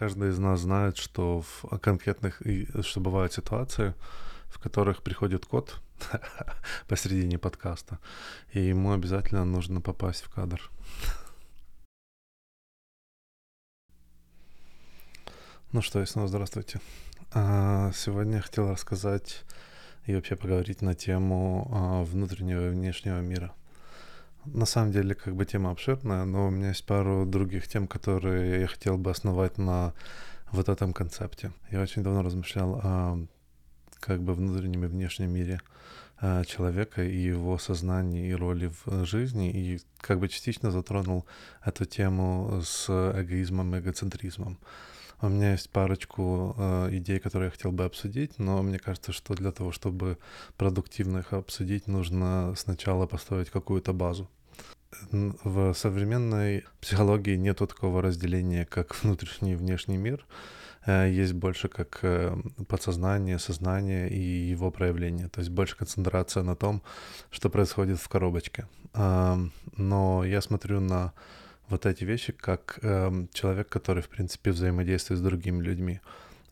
Каждый из нас знает, что в конкретных, что бывают ситуации, в которых приходит кот посередине подкаста, и ему обязательно нужно попасть в кадр. Ну что, и снова здравствуйте. А, сегодня я хотел рассказать и вообще поговорить на тему а, внутреннего и внешнего мира. На самом деле, как бы тема обширная, но у меня есть пару других тем, которые я хотел бы основать на вот этом концепте. Я очень давно размышлял о как бы внутреннем и внешнем мире а, человека и его сознании и роли в жизни, и как бы частично затронул эту тему с эгоизмом и эгоцентризмом. У меня есть парочку э, идей, которые я хотел бы обсудить, но мне кажется, что для того, чтобы продуктивно их обсудить, нужно сначала построить какую-то базу. В современной психологии нет такого разделения, как внутренний и внешний мир. Э, есть больше как э, подсознание, сознание и его проявление. То есть больше концентрация на том, что происходит в коробочке. Но я смотрю на вот эти вещи как э, человек, который, в принципе, взаимодействует с другими людьми.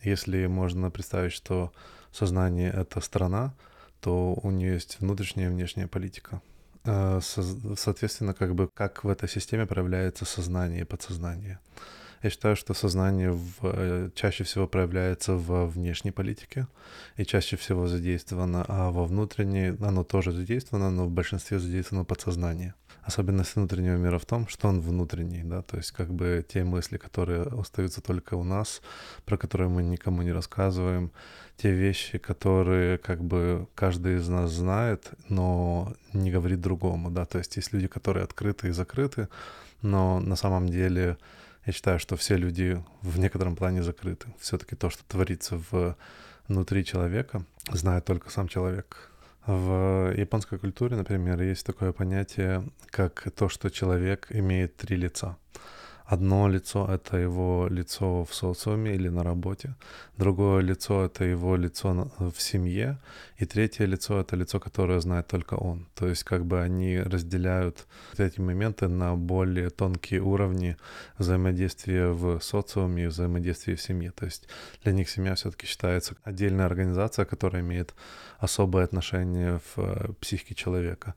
Если можно представить, что сознание — это страна, то у нее есть внутренняя и внешняя политика. Э, со- соответственно, как бы как в этой системе проявляется сознание и подсознание. Я считаю, что сознание в, э, чаще всего проявляется во внешней политике и чаще всего задействовано, а во внутренней оно тоже задействовано, но в большинстве задействовано подсознание. Особенность внутреннего мира в том, что он внутренний, да, то есть как бы те мысли, которые остаются только у нас, про которые мы никому не рассказываем, те вещи, которые как бы каждый из нас знает, но не говорит другому, да, то есть есть люди, которые открыты и закрыты, но на самом деле я считаю, что все люди в некотором плане закрыты. Все-таки то, что творится в, внутри человека, знает только сам человек. В японской культуре, например, есть такое понятие, как то, что человек имеет три лица. Одно лицо — это его лицо в социуме или на работе, другое лицо — это его лицо в семье, и третье лицо — это лицо, которое знает только он. То есть как бы они разделяют эти моменты на более тонкие уровни взаимодействия в социуме и взаимодействия в семье. То есть для них семья все-таки считается отдельная организация, которая имеет особое отношение в э, психике человека.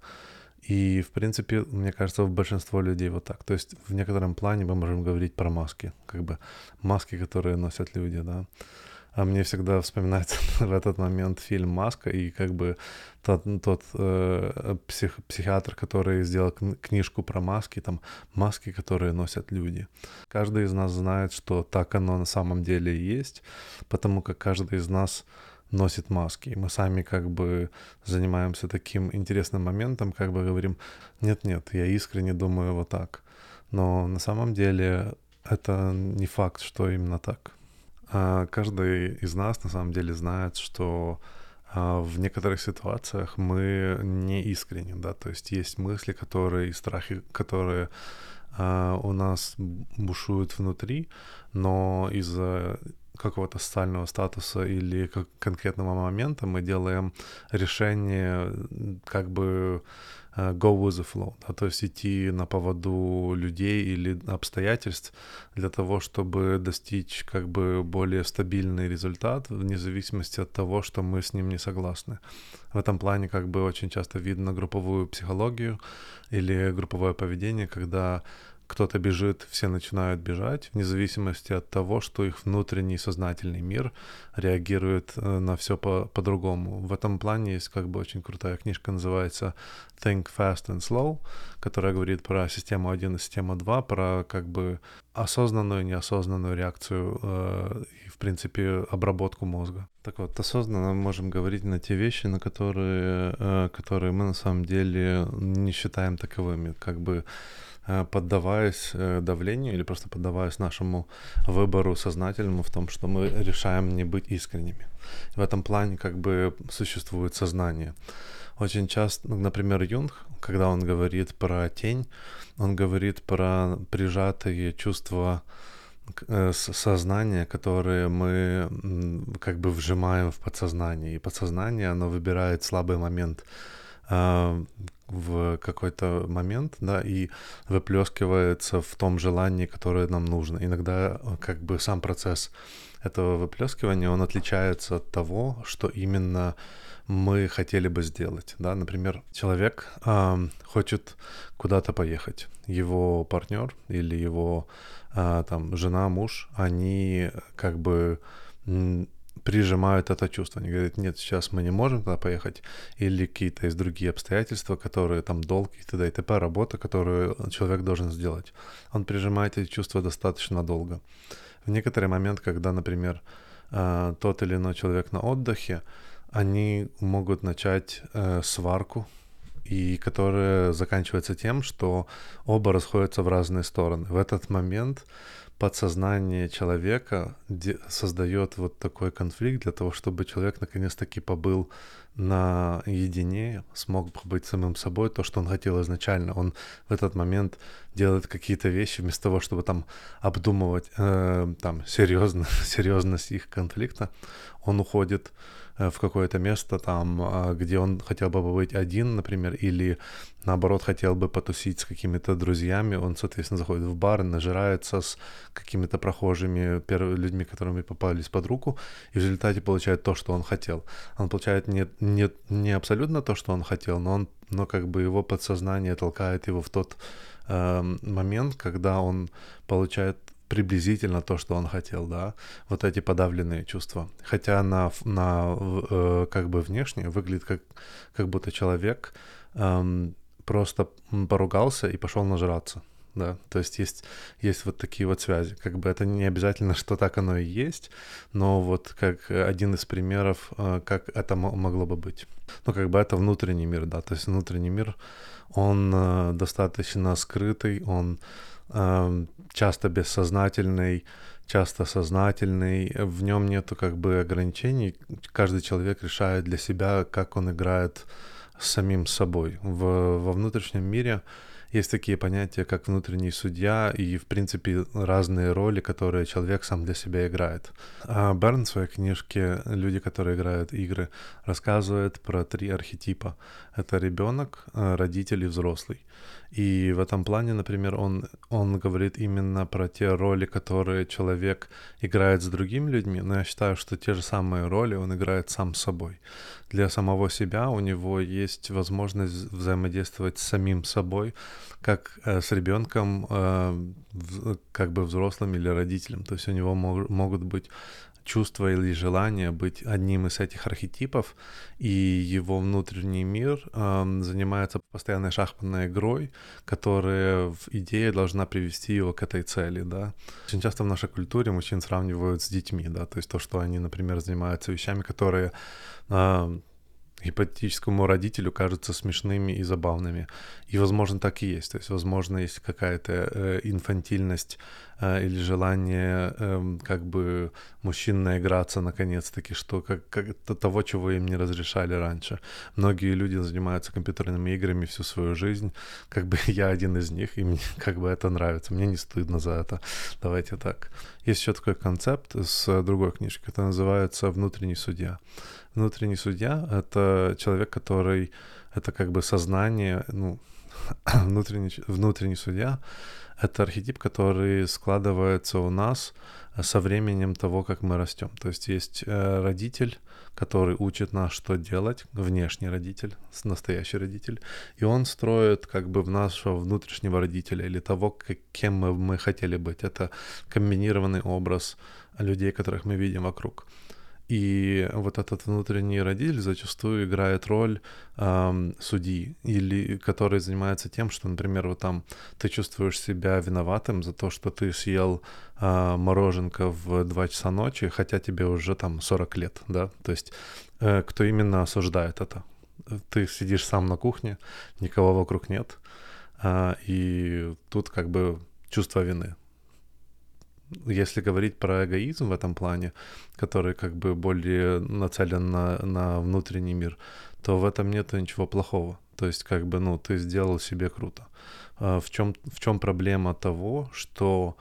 И, в принципе, мне кажется, в большинство людей вот так. То есть в некотором плане мы можем говорить про маски, как бы маски, которые носят люди, да. А мне всегда вспоминается в этот момент фильм «Маска» и как бы тот, тот э, псих, психиатр, который сделал книжку про маски, там маски, которые носят люди. Каждый из нас знает, что так оно на самом деле и есть, потому как каждый из нас носит маски. И мы сами как бы занимаемся таким интересным моментом, как бы говорим, нет-нет, я искренне думаю вот так. Но на самом деле это не факт, что именно так. А каждый из нас на самом деле знает, что а, в некоторых ситуациях мы не искренне, да, то есть есть мысли, которые и страхи, которые а, у нас бушуют внутри, но из-за какого-то социального статуса или как конкретного момента мы делаем решение как бы э, go with the flow, да, то есть идти на поводу людей или обстоятельств для того, чтобы достичь как бы более стабильный результат вне зависимости от того, что мы с ним не согласны. В этом плане как бы очень часто видно групповую психологию или групповое поведение, когда кто-то бежит, все начинают бежать, вне зависимости от того, что их внутренний сознательный мир реагирует э, на все по- по-другому. В этом плане есть как бы очень крутая книжка, называется Think Fast and Slow, которая говорит про систему 1 и систему 2, про как бы осознанную и неосознанную реакцию э, и, в принципе, обработку мозга. Так вот, осознанно мы можем говорить на те вещи, на которые, э, которые мы на самом деле не считаем таковыми, как бы поддаваясь э, давлению или просто поддаваясь нашему выбору сознательному в том, что мы решаем не быть искренними. В этом плане как бы существует сознание. Очень часто, ну, например, Юнг, когда он говорит про тень, он говорит про прижатые чувства э, сознания, которые мы как бы вжимаем в подсознание. И подсознание, оно выбирает слабый момент э, в какой-то момент, да, и выплескивается в том желании, которое нам нужно. Иногда э, как бы сам процесс этого выплескивания, он отличается от того, что именно мы хотели бы сделать. Да? Например, человек э, хочет куда-то поехать. Его партнер или его э, там, жена, муж, они как бы прижимают это чувство. Они говорят, нет, сейчас мы не можем туда поехать. Или какие-то из другие обстоятельства, которые там долг и т.д. и т.п. Работа, которую человек должен сделать. Он прижимает эти чувства достаточно долго. В некоторый момент, когда, например, э, тот или иной человек на отдыхе, они могут начать э, сварку, и которая заканчивается тем, что оба расходятся в разные стороны. В этот момент подсознание человека создает вот такой конфликт для того, чтобы человек наконец-таки побыл наедине, смог побыть самим собой, то, что он хотел изначально. Он в этот момент делает какие-то вещи вместо того, чтобы там обдумывать э, там серьезно, серьезность их конфликта, он уходит в какое-то место там, а, где он хотел бы побыть один, например, или наоборот хотел бы потусить с какими-то друзьями, он, соответственно, заходит в бар, нажирается с какими-то прохожими людьми, которыми попались под руку, и в результате получает то, что он хотел. Он получает не, не, не абсолютно то, что он хотел, но, он, но как бы его подсознание толкает его в тот э, момент, когда он получает приблизительно то, что он хотел, да, вот эти подавленные чувства. Хотя на, на э, как бы внешне выглядит как, как будто человек эм, просто поругался и пошел нажраться, да, то есть есть, есть вот такие вот связи. Как бы это не обязательно, что так оно и есть, но вот как один из примеров, э, как это могло бы быть. Ну, как бы это внутренний мир, да, то есть внутренний мир, он э, достаточно скрытый, он часто бессознательный, часто сознательный, в нем нету как бы ограничений, каждый человек решает для себя, как он играет с самим собой. В, во внутреннем мире есть такие понятия, как внутренний судья и, в принципе, разные роли, которые человек сам для себя играет. А Берн в своей книжке «Люди, которые играют игры» рассказывает про три архетипа. Это ребенок, э, родитель и взрослый. И в этом плане, например, он, он говорит именно про те роли, которые человек играет с другими людьми, но я считаю, что те же самые роли он играет сам собой. Для самого себя у него есть возможность взаимодействовать с самим собой, как э, с ребенком, э, как бы взрослым или родителем. То есть у него мог, могут быть чувство или желание быть одним из этих архетипов, и его внутренний мир э, занимается постоянной шахматной игрой, которая в идее должна привести его к этой цели, да. Очень часто в нашей культуре мужчин сравнивают с детьми, да, то есть то, что они, например, занимаются вещами, которые э, гипотетическому родителю кажутся смешными и забавными. И, возможно, так и есть. То есть, возможно, есть какая-то э, инфантильность или желание э, как бы мужчин наиграться наконец-таки, что как, как того, чего им не разрешали раньше. Многие люди занимаются компьютерными играми всю свою жизнь. Как бы я один из них, и мне как бы это нравится. Мне не стыдно за это. Давайте так. Есть еще такой концепт с другой книжки. Это называется «Внутренний судья». Внутренний судья — это человек, который... Это как бы сознание, ну, внутренний, внутренний судья — это архетип, который складывается у нас со временем того, как мы растем. То есть есть э, родитель, который учит нас, что делать, внешний родитель, настоящий родитель, и он строит как бы в нашего внутреннего родителя или того, кем мы, мы хотели быть. Это комбинированный образ людей, которых мы видим вокруг. И вот этот внутренний родитель зачастую играет роль эм, судьи, или который занимается тем, что, например, вот там ты чувствуешь себя виноватым за то, что ты съел э, мороженка в 2 часа ночи, хотя тебе уже там 40 лет, да, то есть э, кто именно осуждает это? Ты сидишь сам на кухне, никого вокруг нет, э, и тут как бы чувство вины если говорить про эгоизм в этом плане, который как бы более нацелен на, на внутренний мир, то в этом нет ничего плохого. То есть как бы, ну, ты сделал себе круто. А в чем, в чем проблема того, что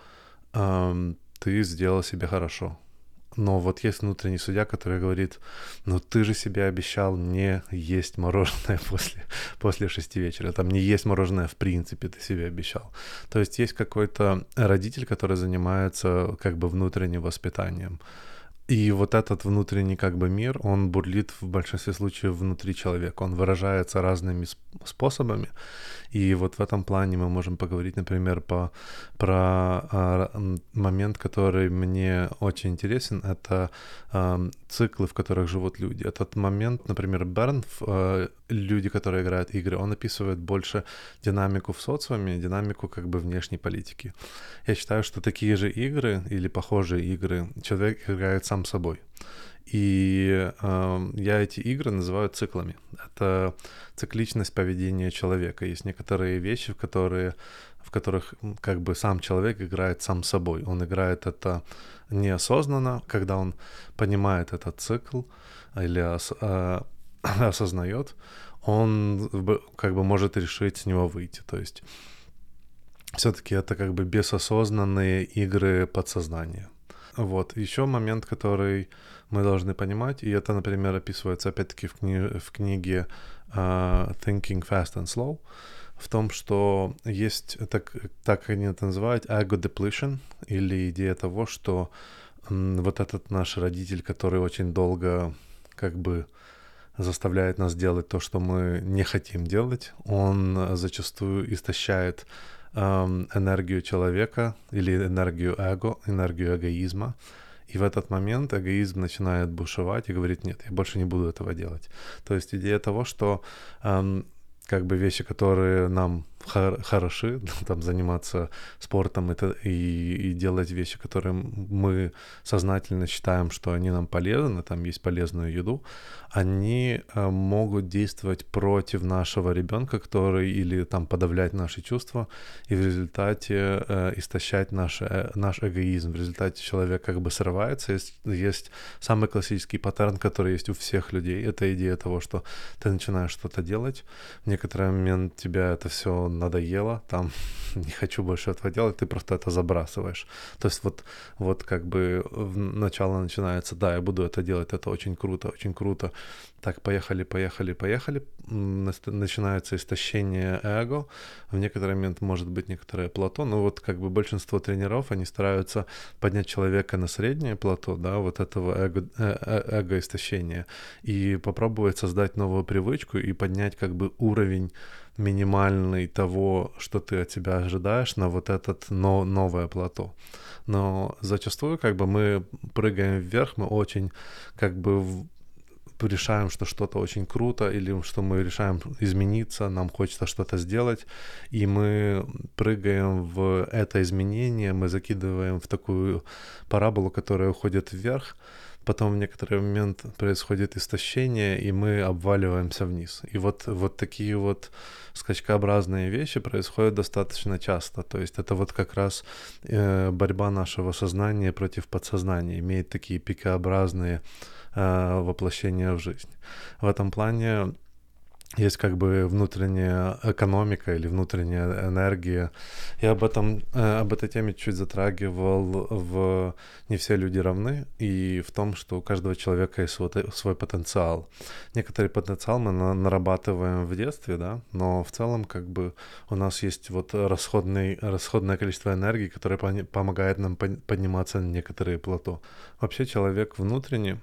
эм, ты сделал себе хорошо? Но вот есть внутренний судья, который говорит, ну ты же себе обещал не есть мороженое после, после шести вечера, там не есть мороженое в принципе ты себе обещал. То есть есть какой-то родитель, который занимается как бы внутренним воспитанием. И вот этот внутренний как бы мир, он бурлит в большинстве случаев внутри человека, он выражается разными способами. И вот в этом плане мы можем поговорить, например, по, про а, момент, который мне очень интересен, это а, циклы, в которых живут люди. Этот момент, например, Берн, а, люди, которые играют игры, он описывает больше динамику в социуме, динамику как бы внешней политики. Я считаю, что такие же игры или похожие игры человек играет сам собой. И э, я эти игры называю циклами. Это цикличность поведения человека. Есть некоторые вещи, в которые в которых как бы сам человек играет сам собой. Он играет это неосознанно, когда он понимает этот цикл или э, осознает, он как бы может решить с него выйти. То есть все-таки это как бы бесосознанные игры подсознания. Вот. Еще момент, который мы должны понимать, и это, например, описывается опять-таки в, кни- в книге uh, Thinking Fast and Slow, в том, что есть, так, так они это называют, ego depletion, или идея того, что м, вот этот наш родитель, который очень долго как бы заставляет нас делать то, что мы не хотим делать, он зачастую истощает эм, энергию человека или энергию эго, энергию эгоизма. И в этот момент эгоизм начинает бушевать и говорит, нет, я больше не буду этого делать. То есть идея того, что эм, как бы вещи, которые нам хор- хороши, там заниматься спортом это, и, и делать вещи, которые мы сознательно считаем, что они нам полезны, там есть полезную еду, они э, могут действовать против нашего ребенка, который или там подавлять наши чувства, и в результате э, истощать наш, э, наш эгоизм. В результате человек как бы срывается. Есть, есть самый классический паттерн, который есть у всех людей. Это идея того, что ты начинаешь что-то делать, в некоторый момент тебя это все надоело, там не хочу больше этого делать, ты просто это забрасываешь. То есть вот, вот как бы начало начинается, да, я буду это делать, это очень круто, очень круто, так, поехали, поехали, поехали, начинается истощение эго, в некоторый момент может быть некоторое плато, но вот как бы большинство тренеров, они стараются поднять человека на среднее плато, да, вот этого эго, э, э, эго-истощения, и попробовать создать новую привычку и поднять как бы уровень минимальный того, что ты от себя ожидаешь, на вот этот но, новое плато. Но зачастую как бы мы прыгаем вверх, мы очень как бы решаем, что что-то очень круто, или что мы решаем измениться, нам хочется что-то сделать, и мы прыгаем в это изменение, мы закидываем в такую параболу, которая уходит вверх, потом в некоторый момент происходит истощение, и мы обваливаемся вниз. И вот, вот такие вот скачкообразные вещи происходят достаточно часто. То есть это вот как раз э, борьба нашего сознания против подсознания, имеет такие пикообразные э, воплощения в жизнь. В этом плане есть как бы внутренняя экономика или внутренняя энергия. Я об этом, э, об этой теме чуть затрагивал в «Не все люди равны» и в том, что у каждого человека есть свой, свой потенциал. Некоторый потенциал мы на, нарабатываем в детстве, да, но в целом как бы у нас есть вот расходный, расходное количество энергии, которое помогает нам подниматься на некоторые плато. Вообще человек внутренне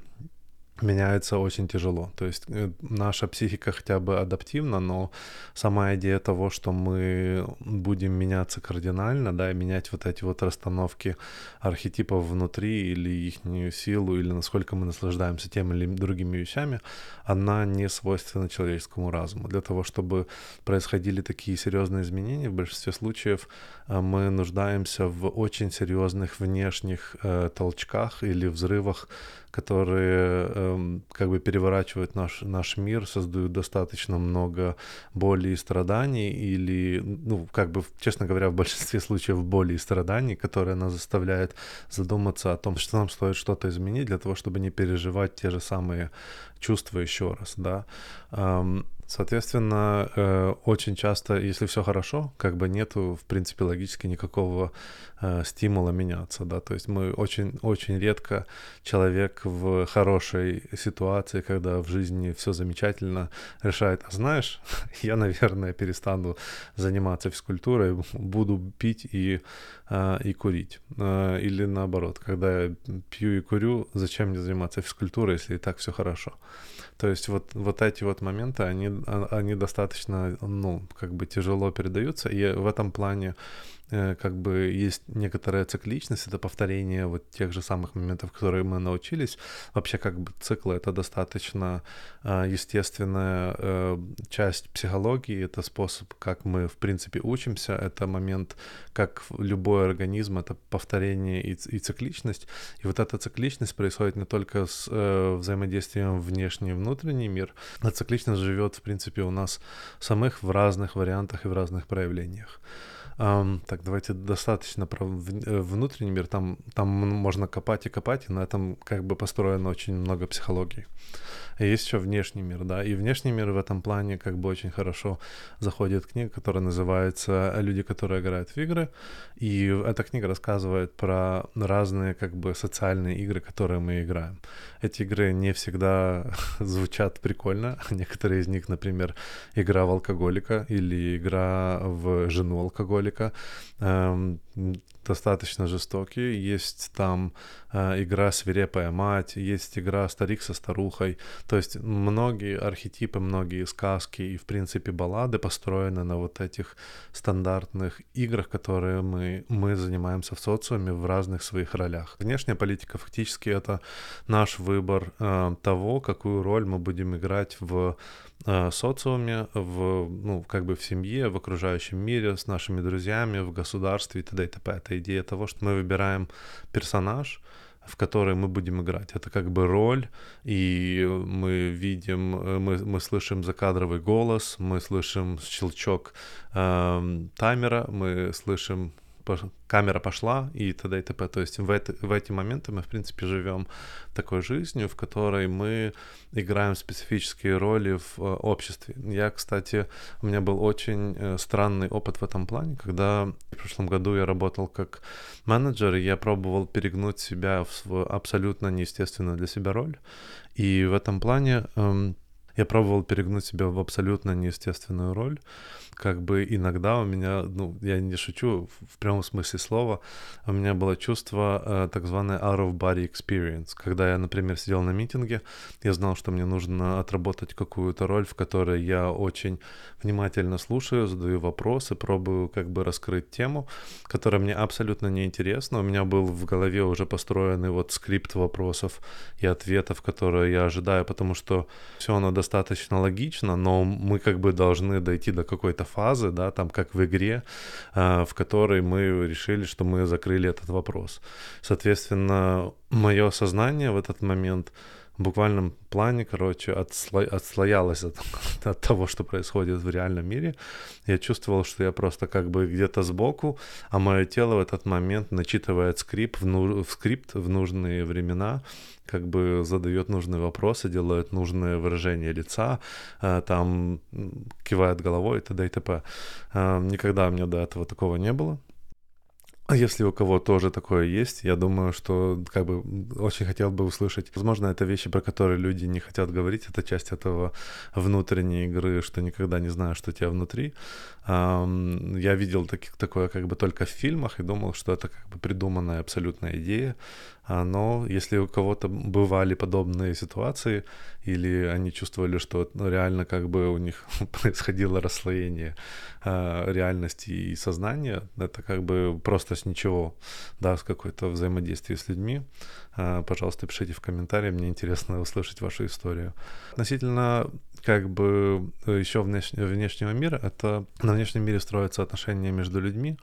меняется очень тяжело. То есть э, наша психика хотя бы адаптивна, но сама идея того, что мы будем меняться кардинально, да, и менять вот эти вот расстановки архетипов внутри или их силу, или насколько мы наслаждаемся теми или другими вещами, она не свойственна человеческому разуму. Для того, чтобы происходили такие серьезные изменения, в большинстве случаев э, мы нуждаемся в очень серьезных внешних э, толчках или взрывах, которые э, как бы переворачивают наш, наш мир, создают достаточно много боли и страданий, или, ну, как бы, честно говоря, в большинстве случаев боли и страданий, которые нас заставляют задуматься о том, что нам стоит что-то изменить для того, чтобы не переживать те же самые чувства еще раз, да. Эм, Соответственно, э, очень часто, если все хорошо, как бы нету, в принципе, логически никакого э, стимула меняться, да, то есть мы очень, очень редко человек в хорошей ситуации, когда в жизни все замечательно, решает, а знаешь, я, наверное, перестану заниматься физкультурой, буду пить и, э, и курить. Э, или наоборот, когда я пью и курю, зачем мне заниматься физкультурой, если и так все хорошо. То есть вот, вот эти вот моменты, они, а, они достаточно, ну, как бы тяжело передаются, и в этом плане как бы есть некоторая цикличность, это повторение вот тех же самых моментов, которые мы научились. Вообще как бы циклы — это достаточно а, естественная э, часть психологии, это способ, как мы в принципе учимся, это момент, как любой организм, это повторение и, и цикличность. И вот эта цикличность происходит не только с э, взаимодействием внешний и внутренний мир, а цикличность живет в принципе у нас самых в разных вариантах и в разных проявлениях. Так, давайте достаточно про э, внутренний мир. Там, там можно копать и копать, и на этом как бы построено очень много психологии. Есть еще внешний мир, да, и внешний мир в этом плане как бы очень хорошо заходит книга, которая называется «Люди, которые играют в игры», и эта книга рассказывает про разные как бы социальные игры, которые мы играем. Эти игры не всегда звучат прикольно, некоторые из них, например, игра в алкоголика или игра в жену алкоголика, эм, достаточно жестокие. Есть там э, игра «Свирепая мать», есть игра «Старик со старухой». То есть многие архетипы, многие сказки и, в принципе, баллады построены на вот этих стандартных играх, которые мы, мы занимаемся в социуме в разных своих ролях. Внешняя политика фактически это наш выбор э, того, какую роль мы будем играть в социуме, в, ну, как бы в семье, в окружающем мире, с нашими друзьями, в государстве и т.д. и т.п. Это идея того, что мы выбираем персонаж, в которой мы будем играть. Это как бы роль, и мы видим, э, мы, мы слышим закадровый голос, мы слышим щелчок э, таймера, мы слышим камера пошла и т.д. и т.п. То есть в, это, в эти моменты мы, в принципе, живем такой жизнью, в которой мы играем специфические роли в э, обществе. Я, кстати, у меня был очень э, странный опыт в этом плане, когда в прошлом году я работал как менеджер, и я пробовал перегнуть себя в абсолютно неестественную для себя роль. И в этом плане эм, я пробовал перегнуть себя в абсолютно неестественную роль как бы иногда у меня, ну, я не шучу, в прямом смысле слова, у меня было чувство э, так званое out of body experience. Когда я, например, сидел на митинге, я знал, что мне нужно отработать какую-то роль, в которой я очень внимательно слушаю, задаю вопросы, пробую как бы раскрыть тему, которая мне абсолютно не интересна. У меня был в голове уже построенный вот скрипт вопросов и ответов, которые я ожидаю, потому что все оно достаточно логично, но мы как бы должны дойти до какой-то фазы, да, там как в игре, а, в которой мы решили, что мы закрыли этот вопрос. Соответственно, мое сознание в этот момент в буквальном плане, короче, отсло... отслоялось от, от того, что происходит в реальном мире. Я чувствовал, что я просто как бы где-то сбоку, а мое тело в этот момент начитывает скрипт в, ну... в скрипт в нужные времена, как бы задает нужные вопросы, делает нужное выражение лица, э, там кивает головой и т.д. и т.п. Э, никогда у меня до этого такого не было. А если у кого тоже такое есть, я думаю, что как бы очень хотел бы услышать. Возможно, это вещи, про которые люди не хотят говорить. Это часть этого внутренней игры, что никогда не знаю, что у тебя внутри. Я видел таких, такое как бы только в фильмах и думал, что это как бы придуманная абсолютная идея. А, но если у кого-то бывали подобные ситуации, или они чувствовали, что ну, реально как бы у них происходило расслоение э, реальности и сознания, это как бы просто с ничего, да, с какой-то взаимодействия с людьми, э, пожалуйста, пишите в комментарии, мне интересно услышать вашу историю. Относительно как бы еще внеш... внешнего мира, это на внешнем мире строятся отношения между людьми,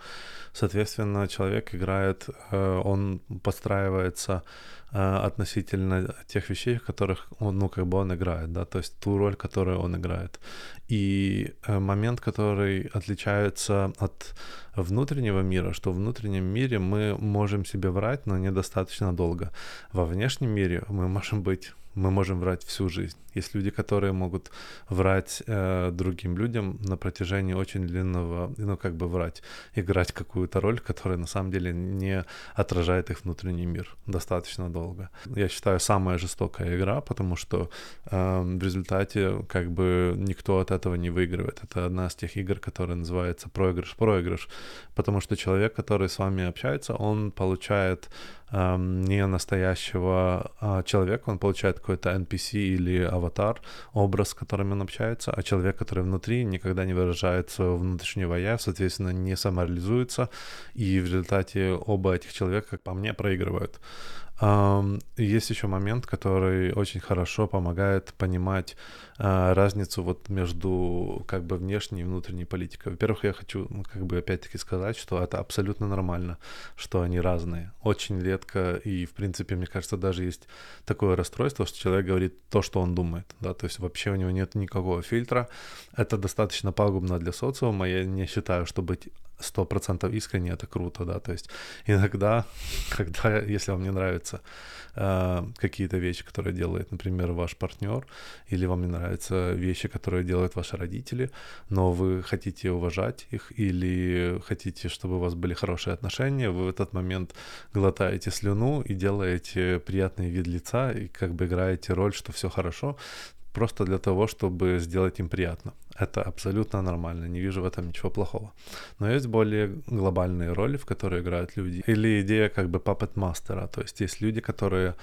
Соответственно, человек играет, э, он подстраивается э, относительно тех вещей, в которых он, ну, как бы он играет, да, то есть ту роль, которую он играет. И э, момент, который отличается от внутреннего мира, что в внутреннем мире мы можем себе врать, но недостаточно долго. Во внешнем мире мы можем быть мы можем врать всю жизнь. Есть люди, которые могут врать э, другим людям на протяжении очень длинного, ну как бы врать, играть какую-то роль, которая на самом деле не отражает их внутренний мир достаточно долго. Я считаю, самая жестокая игра, потому что э, в результате как бы никто от этого не выигрывает. Это одна из тех игр, которая называется проигрыш-проигрыш, потому что человек, который с вами общается, он получает не настоящего а, человека, он получает какой-то NPC или аватар, образ, с которым он общается, а человек, который внутри, никогда не выражает своего внутреннего я, соответственно, не самореализуется, и в результате оба этих человека, как по мне, проигрывают. Есть еще момент, который очень хорошо помогает понимать а, разницу вот между как бы внешней и внутренней политикой. Во-первых, я хочу ну, как бы опять-таки сказать, что это абсолютно нормально, что они разные. Очень редко и, в принципе, мне кажется, даже есть такое расстройство, что человек говорит то, что он думает, да, то есть вообще у него нет никакого фильтра. Это достаточно пагубно для социума. Я не считаю, что быть сто процентов искренне, это круто, да, то есть иногда, когда, если вам не нравятся э, какие-то вещи, которые делает, например, ваш партнер, или вам не нравятся вещи, которые делают ваши родители, но вы хотите уважать их, или хотите, чтобы у вас были хорошие отношения, вы в этот момент глотаете слюну и делаете приятный вид лица, и как бы играете роль, что все хорошо, просто для того, чтобы сделать им приятно. Это абсолютно нормально, не вижу в этом ничего плохого. Но есть более глобальные роли, в которые играют люди. Или идея как бы puppet мастера, то есть есть люди, которые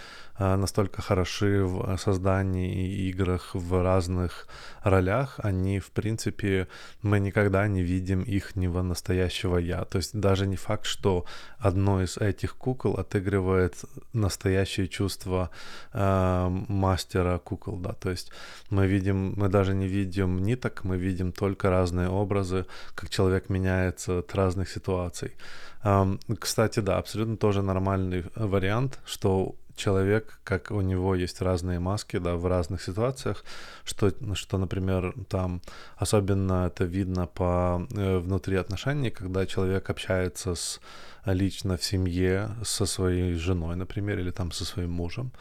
а, настолько хороши в создании и играх в разных ролях, они, в принципе, мы никогда не видим их него настоящего я. То есть даже не факт, что одно из этих кукол отыгрывает настоящие чувства э, мастера кукол, да, то есть мы видим, мы даже не видим ниток, мы видим только разные образы, как человек меняется от разных ситуаций. Кстати, да, абсолютно тоже нормальный вариант, что человек, как у него есть разные маски, да, в разных ситуациях, что, что например, там особенно это видно по э, внутри отношений, когда человек общается с лично в семье со своей женой, например, или там со своим мужем,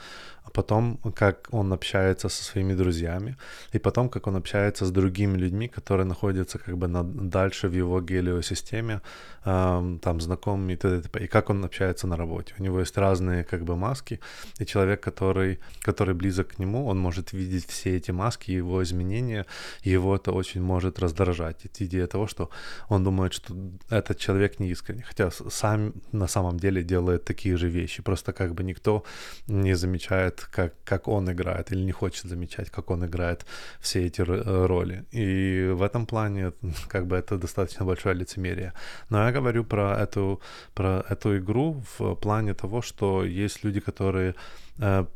потом как он общается со своими друзьями, и потом как он общается с другими людьми, которые находятся как бы на, дальше в его гелиосистеме, э, там знакомыми и т.д. И как он общается на работе. У него есть разные как бы маски, и человек, который, который близок к нему, он может видеть все эти маски, его изменения, и его это очень может раздражать. Это идея того, что он думает, что этот человек не искренний, хотя сам на самом деле делает такие же вещи, просто как бы никто не замечает как, как он играет, или не хочет замечать, как он играет все эти э, роли. И в этом плане, как бы, это достаточно большое лицемерие. Но я говорю про эту, про эту игру в плане того, что есть люди, которые э,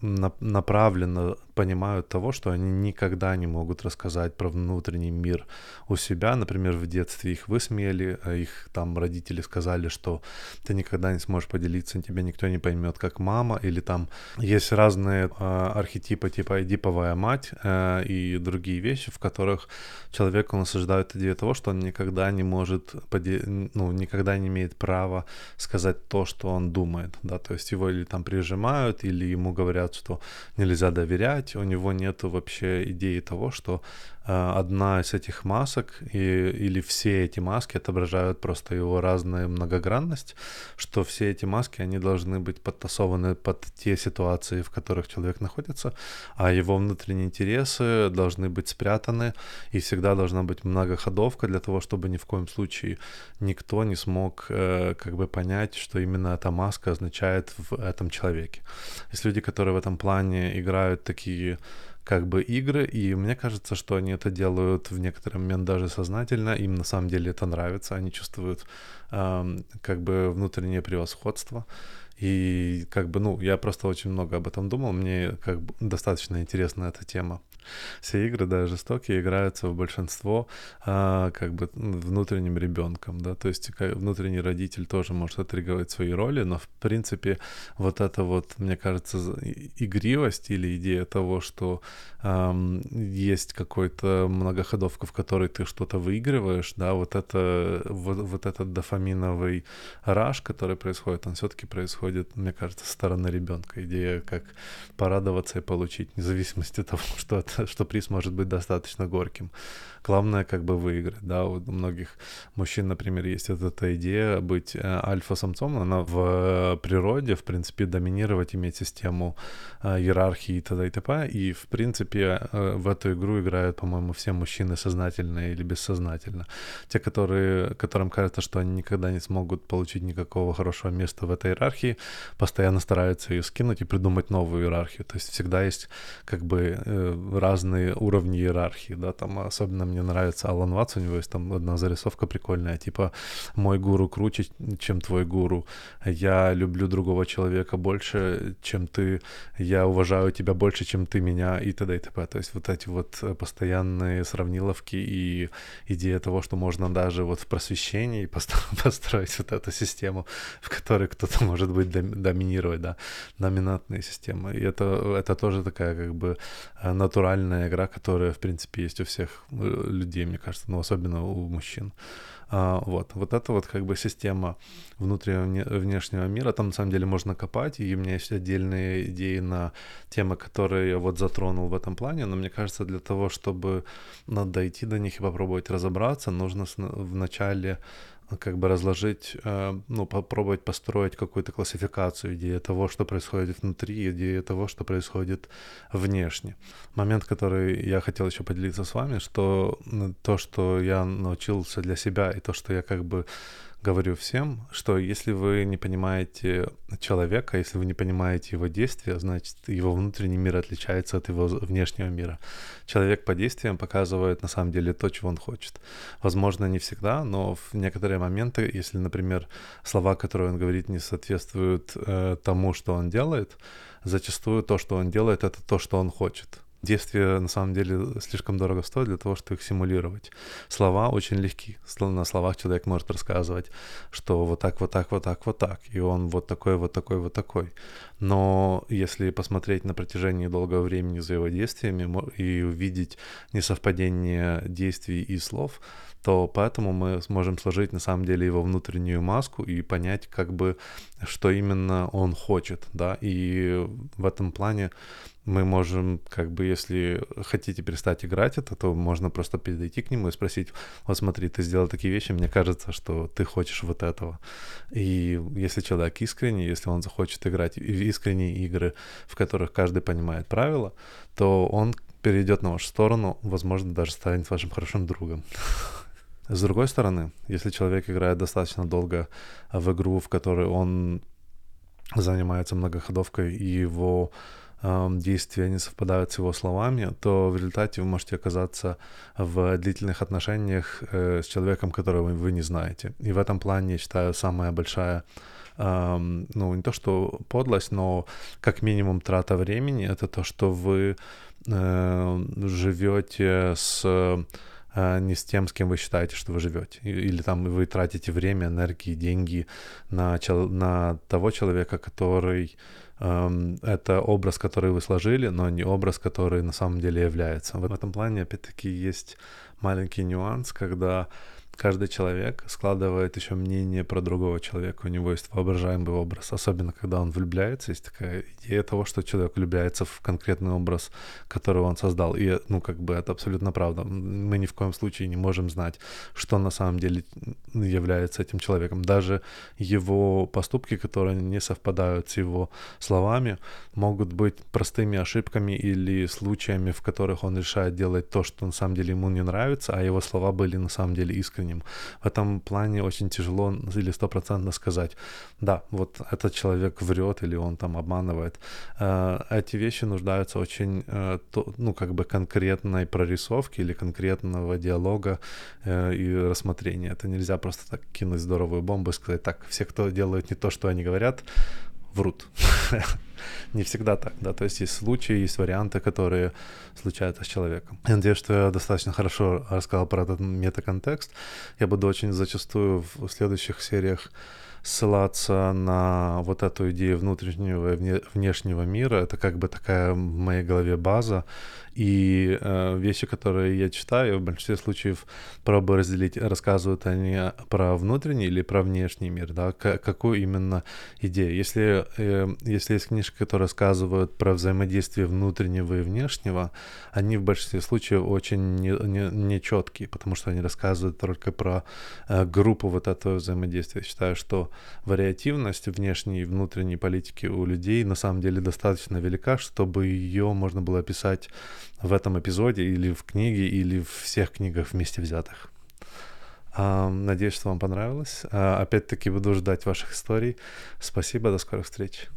направленно понимают того, что они никогда не могут рассказать про внутренний мир у себя. Например, в детстве их высмеяли, а их там родители сказали, что ты никогда не сможешь поделиться, тебя никто не поймет, как мама, или там есть разные э, архетипы, типа эдиповая мать э, и другие вещи, в которых человеку насаждают идею того, что он никогда не может, поде- ну, никогда не имеет права сказать то, что он думает, да, то есть его или там прижимают, или ему говорят, что нельзя доверять, у него нет вообще идеи того, что одна из этих масок и, или все эти маски отображают просто его разную многогранность, что все эти маски, они должны быть подтасованы под те ситуации, в которых человек находится, а его внутренние интересы должны быть спрятаны, и всегда должна быть многоходовка для того, чтобы ни в коем случае никто не смог э, как бы понять, что именно эта маска означает в этом человеке. Есть люди, которые в этом плане играют такие как бы игры, и мне кажется, что они это делают в некоторый момент даже сознательно, им на самом деле это нравится, они чувствуют э, как бы внутреннее превосходство, и как бы, ну, я просто очень много об этом думал, мне как бы достаточно интересна эта тема. Все игры, да, жестокие, играются в большинство а, как бы внутренним ребенком, да, то есть внутренний родитель тоже может отыгрывать свои роли, но в принципе вот это вот, мне кажется, игривость или идея того, что эм, есть какой-то многоходовка, в которой ты что-то выигрываешь, да, вот это вот, вот этот дофаминовый раш, который происходит, он все-таки происходит, мне кажется, со стороны ребенка. Идея как порадоваться и получить, вне от того, что, это, что приз может быть достаточно горьким. Главное как бы выиграть, да, у многих мужчин, например, есть вот эта идея быть э, альфа-самцом, она в природе, в принципе, доминировать, иметь систему э, иерархии и т.д. и т.п. И, в принципе, э, в эту игру играют, по-моему, все мужчины сознательно или бессознательно. Те, которые, которым кажется, что они никогда не смогут получить никакого хорошего места в этой иерархии, постоянно стараются ее скинуть и придумать новую иерархию. То есть всегда есть как бы разные уровни иерархии, да, там особенно мне нравится Алан Ватс, у него есть там одна зарисовка прикольная, типа «Мой гуру круче, чем твой гуру», «Я люблю другого человека больше, чем ты», «Я уважаю тебя больше, чем ты меня» и т.д. и т.п. То есть вот эти вот постоянные сравниловки и идея того, что можно даже вот в просвещении построить вот эту систему, в которой кто-то может быть доминировать, да, доминантные системы. И это, это тоже такая как бы натуральная игра, которая, в принципе, есть у всех э, людей, мне кажется, ну, особенно у мужчин. А, вот, вот это вот как бы система внутреннего внешнего мира, там на самом деле можно копать, и у меня есть отдельные идеи на темы, которые я вот затронул в этом плане, но мне кажется, для того, чтобы надо дойти до них и попробовать разобраться, нужно вначале как бы разложить, э, ну, попробовать построить какую-то классификацию идеи того, что происходит внутри, идеи того, что происходит внешне. Момент, который я хотел еще поделиться с вами, что то, что я научился для себя, и то, что я как бы говорю всем, что если вы не понимаете человека, если вы не понимаете его действия, значит, его внутренний мир отличается от его внешнего мира. Человек по действиям показывает на самом деле то, чего он хочет. Возможно, не всегда, но в некоторые моменты, если, например, слова, которые он говорит, не соответствуют э, тому, что он делает, зачастую то, что он делает, это то, что он хочет. Действия на самом деле слишком дорого стоят для того, чтобы их симулировать. Слова очень легки. На словах человек может рассказывать, что вот так, вот так, вот так, вот так. И он вот такой, вот такой, вот такой. Но если посмотреть на протяжении долгого времени за его действиями и увидеть несовпадение действий и слов, то поэтому мы сможем сложить на самом деле его внутреннюю маску и понять, как бы, что именно он хочет, да, и в этом плане мы можем, как бы, если хотите перестать играть это, то можно просто подойти к нему и спросить, вот смотри, ты сделал такие вещи, мне кажется, что ты хочешь вот этого. И если человек искренний, если он захочет играть в искренние игры, в которых каждый понимает правила, то он перейдет на вашу сторону, возможно, даже станет вашим хорошим другом. С другой стороны, если человек играет достаточно долго в игру, в которой он занимается многоходовкой, и его действия не совпадают с его словами, то в результате вы можете оказаться в длительных отношениях э, с человеком, которого вы не знаете. И в этом плане, я считаю, самая большая ну, не то что подлость, но как минимум трата времени, это то, что вы э, живете с э, не с тем, с кем вы считаете, что вы живете. Или там вы тратите время, энергии, деньги на, на того человека, который это образ, который вы сложили, но не образ, который на самом деле является. В этом плане, опять-таки, есть маленький нюанс, когда каждый человек складывает еще мнение про другого человека. У него есть воображаемый образ, особенно когда он влюбляется. Есть такая идея того, что человек влюбляется в конкретный образ, который он создал. И, ну, как бы это абсолютно правда. Мы ни в коем случае не можем знать, что на самом деле является этим человеком. Даже его поступки, которые не совпадают с его словами, могут быть простыми ошибками или случаями, в которых он решает делать то, что на самом деле ему не нравится, а его слова были на самом деле искренними искренним. В этом плане очень тяжело или стопроцентно сказать, да, вот этот человек врет или он там обманывает. Э, эти вещи нуждаются очень, э, ну, как бы конкретной прорисовки или конкретного диалога э, и рассмотрения. Это нельзя просто так кинуть здоровую бомбу и сказать, так, все, кто делают не то, что они говорят, врут. Не всегда так, да, то есть есть случаи, есть варианты, которые случаются с человеком. Я надеюсь, что я достаточно хорошо рассказал про этот метаконтекст. Я буду очень зачастую в следующих сериях ссылаться на вот эту идею внутреннего и внешнего мира. Это как бы такая в моей голове база. И э, вещи, которые я читаю, в большинстве случаев пробую разделить, рассказывают они про внутренний или про внешний мир, да, к- какую именно идею. Если, э, если есть книжки, которые рассказывают про взаимодействие внутреннего и внешнего, они в большинстве случаев очень нечеткие, не, не потому что они рассказывают только про э, группу вот этого взаимодействия. Я считаю, что вариативность внешней и внутренней политики у людей на самом деле достаточно велика, чтобы ее можно было описать в этом эпизоде или в книге, или в всех книгах вместе взятых. Надеюсь, что вам понравилось. А, опять-таки буду ждать ваших историй. Спасибо, до скорых встреч.